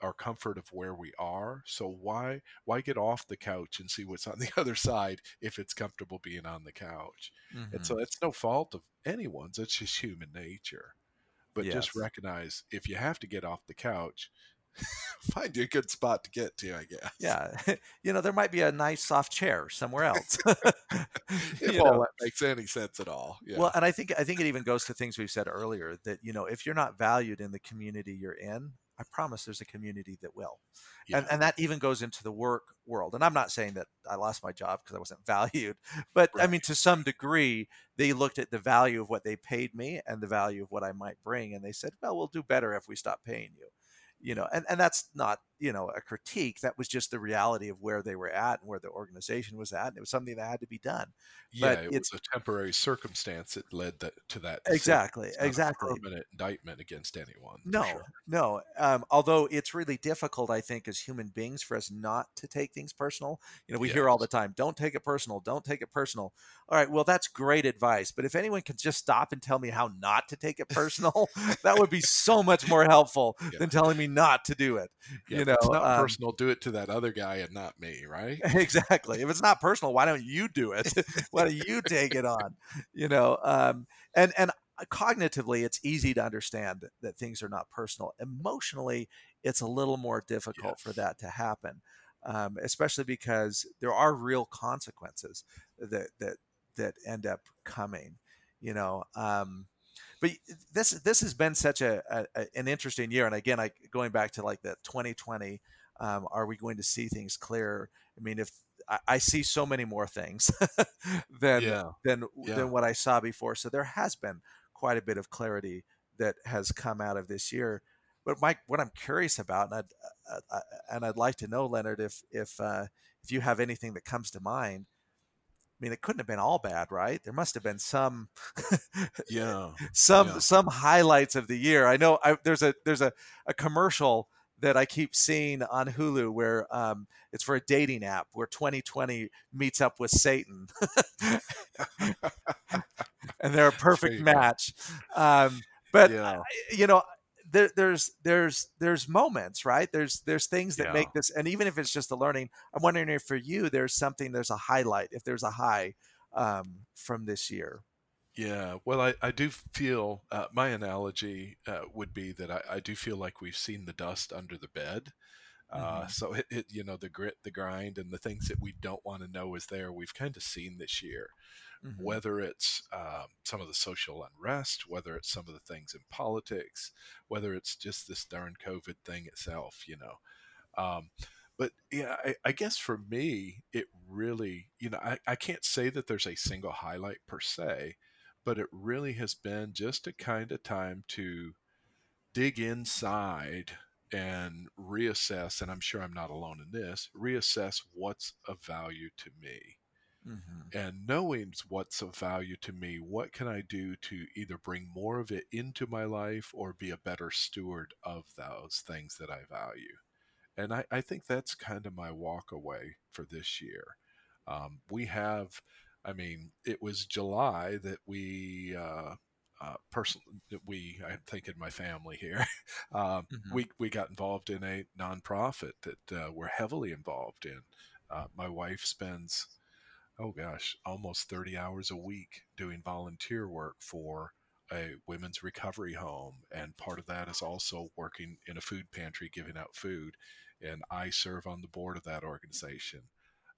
our comfort of where we are. So why why get off the couch and see what's on the other side if it's comfortable being on the couch? Mm-hmm. And so it's no fault of anyone's. It's just human nature. But yes. just recognize if you have to get off the couch, find you a good spot to get to, I guess. Yeah. You know, there might be a nice soft chair somewhere else. if all know. that makes any sense at all. Yeah. Well, and I think I think it even goes to things we've said earlier that, you know, if you're not valued in the community you're in, I promise there's a community that will. Yeah. And, and that even goes into the work world. And I'm not saying that I lost my job because I wasn't valued, but right. I mean, to some degree, they looked at the value of what they paid me and the value of what I might bring. And they said, well, we'll do better if we stop paying you you know and, and that's not you know a critique that was just the reality of where they were at and where the organization was at and it was something that had to be done yeah but it was a temporary circumstance that led that, to that exactly exactly permanent indictment against anyone no sure. no um, although it's really difficult i think as human beings for us not to take things personal you know we yes. hear all the time don't take it personal don't take it personal all right well that's great advice but if anyone can just stop and tell me how not to take it personal that would be so much more helpful yeah. than telling me not to do it yeah, know it's not um, personal do it to that other guy and not me right? Exactly if it's not personal why don't you do it? Why don't you take it on? You know um, and and cognitively it's easy to understand that things are not personal. Emotionally it's a little more difficult yes. for that to happen um, especially because there are real consequences that that that end up coming you know um, but this this has been such a, a, an interesting year and again i going back to like the 2020 um, are we going to see things clearer? i mean if I, I see so many more things than yeah. than yeah. than what I saw before. So there has been quite a bit of clarity that has come out of this year. But Mike, what I'm curious about, and I'd uh, uh, and I'd like to know, Leonard, if if uh, if you have anything that comes to mind. I mean, it couldn't have been all bad, right? There must have been some, yeah, some yeah. some highlights of the year. I know I, there's a there's a, a commercial that I keep seeing on Hulu where um, it's for a dating app where 2020 meets up with Satan. and they're a perfect match. Um, but yeah. you know, there, there's there's there's moments, right? There's there's things that yeah. make this, and even if it's just a learning, I'm wondering if for you there's something, there's a highlight, if there's a high um, from this year. Yeah, well, I, I do feel uh, my analogy uh, would be that I, I do feel like we've seen the dust under the bed. Uh, mm-hmm. So it, it, you know, the grit, the grind, and the things that we don't want to know is there. We've kind of seen this year, mm-hmm. whether it's um, some of the social unrest, whether it's some of the things in politics, whether it's just this darn COVID thing itself. You know, um, but yeah, I, I, guess for me, it really, you know, I, I can't say that there's a single highlight per se but it really has been just a kind of time to dig inside and reassess, and I'm sure I'm not alone in this, reassess what's of value to me. Mm-hmm. And knowing what's of value to me, what can I do to either bring more of it into my life or be a better steward of those things that I value? And I, I think that's kind of my walk away for this year. Um, we have I mean, it was July that we uh, uh, personally, we I'm thinking my family here. Um, mm-hmm. We we got involved in a nonprofit that uh, we're heavily involved in. Uh, my wife spends, oh gosh, almost 30 hours a week doing volunteer work for a women's recovery home, and part of that is also working in a food pantry, giving out food. And I serve on the board of that organization.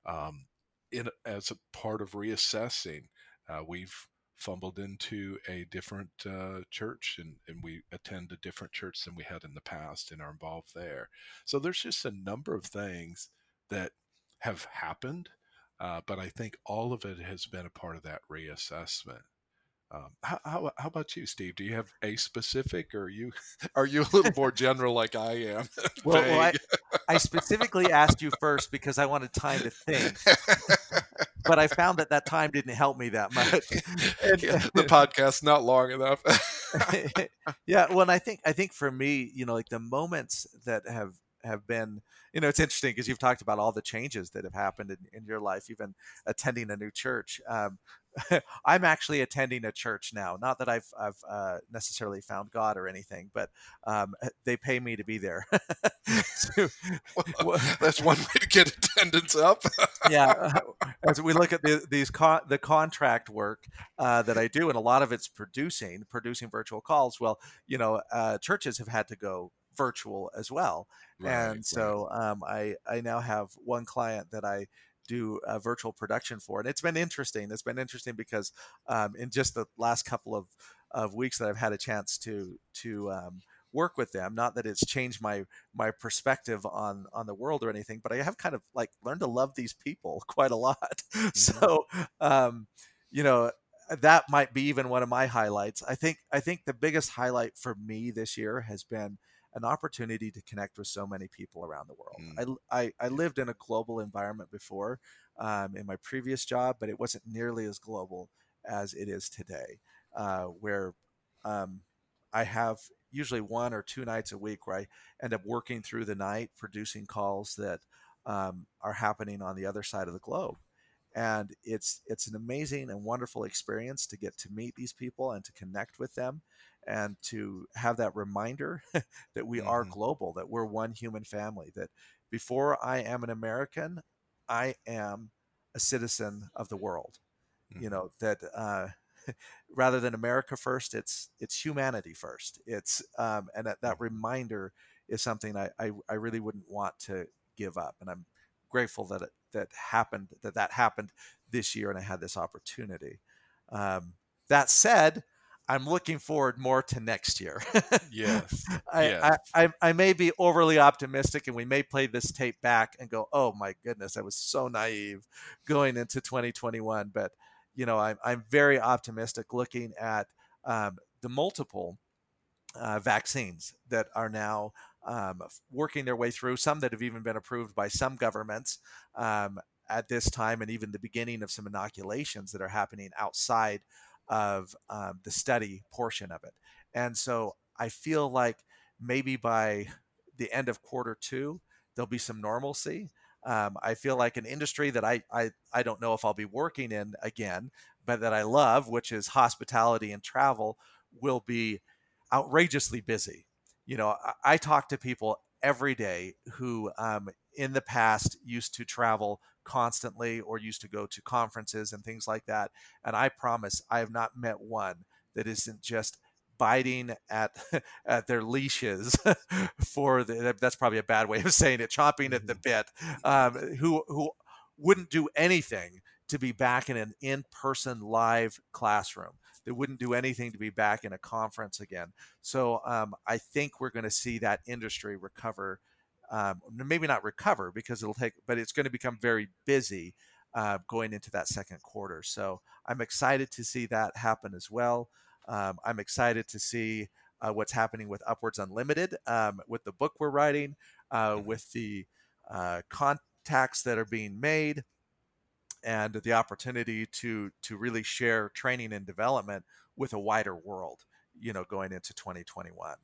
Um, in as a part of reassessing, uh, we've fumbled into a different uh, church and, and we attend a different church than we had in the past and are involved there. So there's just a number of things that have happened, uh, but I think all of it has been a part of that reassessment. Um, how, how, how, about you, Steve? Do you have a specific, or are you are you a little more general like I am? well, well I, I, specifically asked you first because I wanted time to think, but I found that that time didn't help me that much. And, yeah, the podcast's not long enough. yeah, well, I think I think for me, you know, like the moments that have have been you know it's interesting because you've talked about all the changes that have happened in, in your life even attending a new church um, I'm actually attending a church now. Not that I've I've uh, necessarily found God or anything, but um, eh, they pay me to be there. so, well, that's one way to get attendance up. yeah, as we look at the, these con- the contract work uh, that I do, and a lot of it's producing producing virtual calls. Well, you know, uh, churches have had to go virtual as well, right, and so right. um, I I now have one client that I do a virtual production for. And it's been interesting. It's been interesting because um, in just the last couple of, of weeks that I've had a chance to to um, work with them, not that it's changed my my perspective on on the world or anything, but I have kind of like learned to love these people quite a lot. Mm-hmm. So um, you know that might be even one of my highlights. I think I think the biggest highlight for me this year has been an opportunity to connect with so many people around the world. Mm. I, I, I, lived in a global environment before um, in my previous job, but it wasn't nearly as global as it is today, uh, where um, I have usually one or two nights a week where I end up working through the night, producing calls that um, are happening on the other side of the globe and it's it's an amazing and wonderful experience to get to meet these people and to connect with them and to have that reminder that we mm-hmm. are global, that we're one human family, that before I am an American, I am a citizen of the world. Mm-hmm. You know, that uh, rather than America first, it's it's humanity first. It's um, and that, that mm-hmm. reminder is something I, I, I really wouldn't want to give up. And I'm grateful that it that happened that that happened this year and I had this opportunity. Um, that said, I'm looking forward more to next year. yes. I, yes. I, I, I, may be overly optimistic and we may play this tape back and go, oh my goodness, I was so naive going into 2021. But, you know, I'm, I'm very optimistic looking at um, the multiple uh, vaccines that are now um, working their way through, some that have even been approved by some governments. Um, at this time, and even the beginning of some inoculations that are happening outside of um, the study portion of it. And so I feel like maybe by the end of quarter two, there'll be some normalcy. Um, I feel like an industry that I, I, I don't know if I'll be working in again, but that I love, which is hospitality and travel, will be outrageously busy. You know, I, I talk to people every day who um, in the past used to travel constantly or used to go to conferences and things like that. And I promise I have not met one that isn't just biting at at their leashes for the, that's probably a bad way of saying it chomping at the mm-hmm. bit um, who who wouldn't do anything to be back in an in-person live classroom they wouldn't do anything to be back in a conference again so um, i think we're going to see that industry recover um, maybe not recover because it'll take, but it's going to become very busy uh, going into that second quarter. So I'm excited to see that happen as well. Um, I'm excited to see uh, what's happening with UpWords Unlimited, um, with the book we're writing, uh, mm-hmm. with the uh, contacts that are being made, and the opportunity to to really share training and development with a wider world. You know, going into 2021.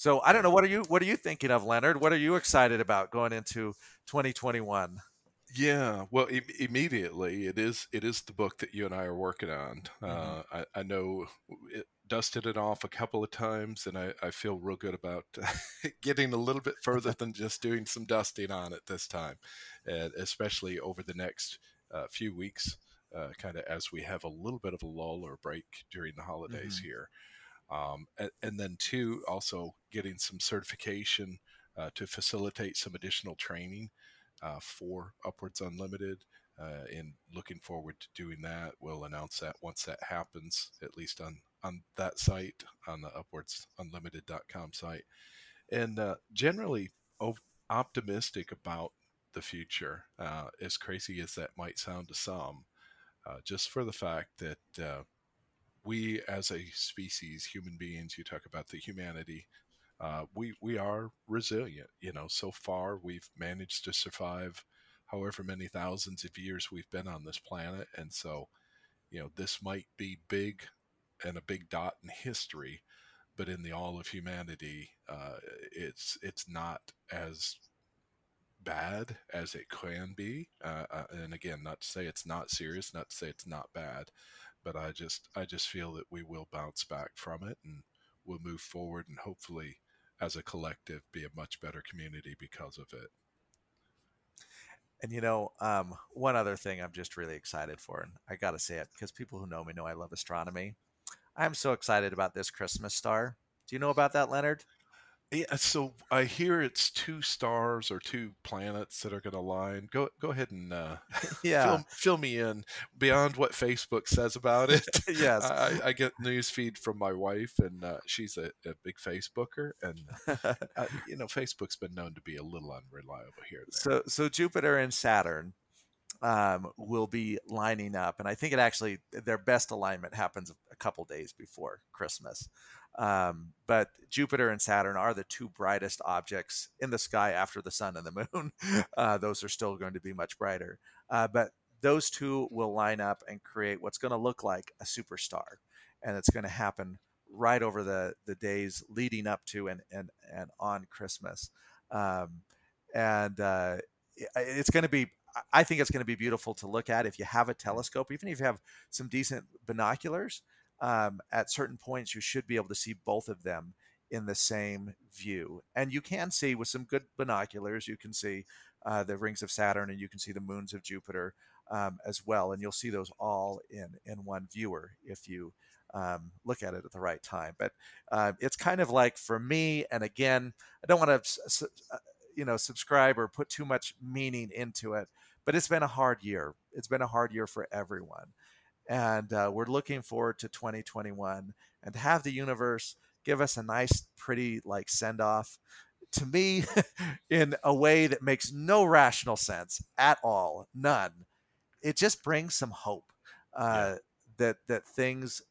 So I don't know. What are you What are you thinking of, Leonard? What are you excited about going into 2021? Yeah, well, Im immediately it is it is the book that you and I are working on. hmm Uh, I, I know it dusted it off a couple of times, and I, I feel real good about getting a little bit further than just doing some dusting on it this time, and especially over the next uh, few weeks, uh, kind of as we have a little bit of a lull or break during the holidays hmm here. Um, and, and then two, also getting some certification uh, to facilitate some additional training uh, for UpWords Unlimited. Uh, and looking forward to doing that. We'll announce that once that happens, at least on on that site, on the upwards upwordsunlimited.com site. And uh, generally optimistic about the future, uh, as crazy as that might sound to some, uh, just for the fact that we as a species, human beings, you talk about the humanity, uh, we we are resilient. You know, so far we've managed to survive however many thousands of years we've been on this planet, and so you know this might be big and a big dot in history, but in the all of humanity, uh, it's it's not as bad as it can be. Uh, uh, and again, not to say it's not serious, not to say it's not bad, but I just I just feel that we will bounce back from it and we'll move forward and hopefully as a collective be a much better community because of it. And you know, um, one other thing I'm just really excited for, and I got to say it because people who know me know I love astronomy. I'm so excited about this Christmas star. Do you know about that, Leonard? Yeah, so I hear it's two stars or two planets that are going to align. Go go ahead and uh, yeah. fill fill me in beyond what Facebook says about it. yes. I, I get news feed from my wife, and uh, she's a, a, big Facebooker, and uh, you know Facebook's been known to be a little unreliable here so so Jupiter and Saturn um, will be lining up, and I think it actually their best alignment happens a couple days before Christmas. Um, but Jupiter and Saturn are the two brightest objects in the sky after the sun and the moon. Uh, those are still going to be much brighter, uh, but those two will line up and create what's going to look like a superstar, and it's going to happen right over the the days leading up to and and and on Christmas. Um, and uh, it's going to be I think it's going to be beautiful to look at if you have a telescope, even if you have some decent binoculars. Um, at certain points, you should be able to see both of them in the same view. And you can see with some good binoculars, you can see uh, the rings of Saturn and you can see the moons of Jupiter um, as well. And you'll see those all in in one viewer if you um, look at it at the right time. But uh, it's kind of like for me, and again, I don't want to you know subscribe or put too much meaning into it but it's been a hard year it's been a hard year for everyone and uh, we're looking forward to 2021 and to have the universe give us a nice pretty like send off to me in a way that makes no rational sense at all none it just brings some hope uh, Yeah, that that things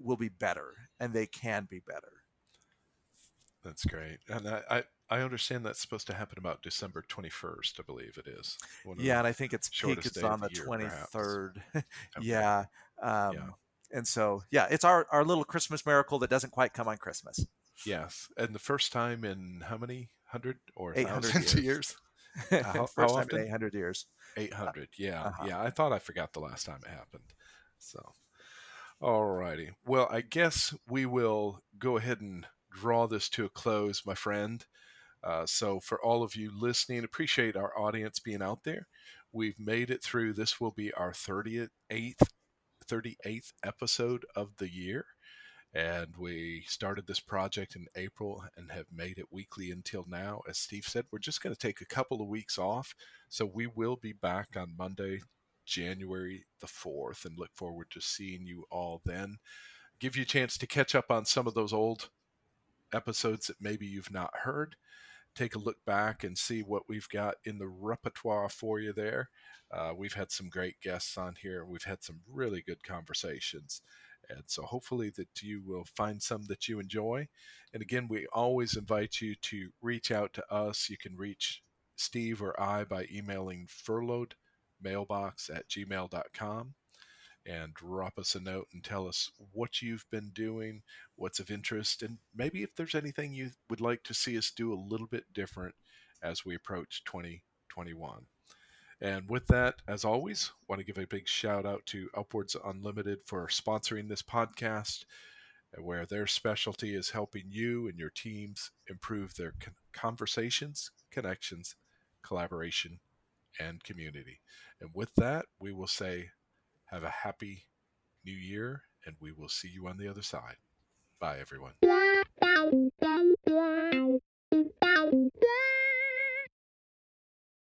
will be better and they can be better. That's great, and I, I I understand that's supposed to happen about December twenty first. I believe it is Yeah, and I think its peak is on the year, 23rd. Okay, yeah. yeah. Um, and so, yeah, it's our, our little Christmas miracle that doesn't quite come on Christmas. Yes, and the first time in how many hundred or 800 years. years? How, how First time in often? 800 years. 800. Uh. Yeah, uh-huh. yeah. I thought I forgot the last time it happened. So, alrighty. Well, I guess we will go ahead and draw this to a close, my friend. Uh, so, for all of you listening, appreciate our audience being out there. We've made it through. This will be our 38th, 38th episode of the year. And we started this project in April and have made it weekly until now. As Steve said, we're just going to take a couple of weeks off. So we will be back on Monday, January the 4th, and look forward to seeing you all then. Give you a chance to catch up on some of those old episodes that maybe you've not heard take a look back and see what we've got in the repertoire for you there. Uh, we've had some great guests on here. We've had some really good conversations. And so hopefully that you will find some that you enjoy. And again, we always invite you to reach out to us. You can reach Steve or I by emailing furloughed mailbox at gmail.com and drop us a note and tell us what you've been doing, what's of interest, and maybe if there's anything you would like to see us do a little bit different as we approach 2021. And with that, as always, want to give a big shout out to UpWords Unlimited for sponsoring this podcast, uh, where their specialty is helping you and your teams improve their conversations, connections, collaboration, and community. And with that, we will say, have a happy new year, and we will see you on the other side. Bye, everyone.